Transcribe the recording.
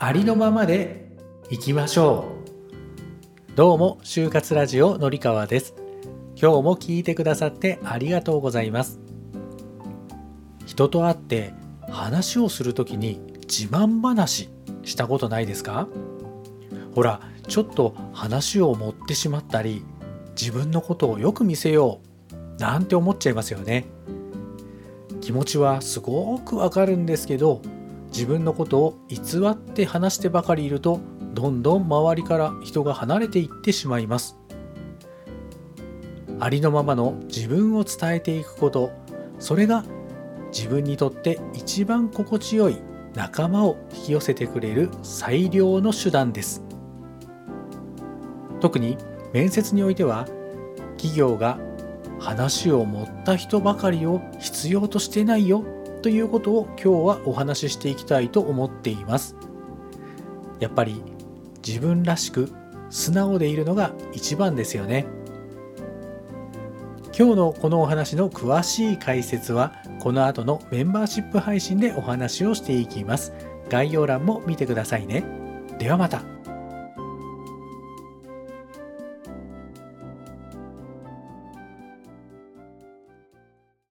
ありのままでいきましょう。どうも就活ラジオのりかわです。今日も聞いてくださってありがとうございます。人と会って話をするときに自慢話したことないですか？ほらちょっと話を持ってしまったり自分のことをよく見せようなんて思っちゃいますよね。気持ちはすごくわかるんですけど自分のことを偽って話してばかりいるとどんどん周りから人が離れていってしまいます。ありのままの自分を伝えていくことそれが自分にとって一番心地よい仲間を引き寄せてくれる最良の手段です。特に面接においては企業が話を持った人ばかりを必要としてないよ。ということを今日はお話ししていきたいと思っています。やっぱり自分らしく素直でいるのが一番ですよね。今日のこのお話の詳しい解説はこの後のメンバーシップ配信でお話をしていきます。概要欄も見てくださいね。ではまた。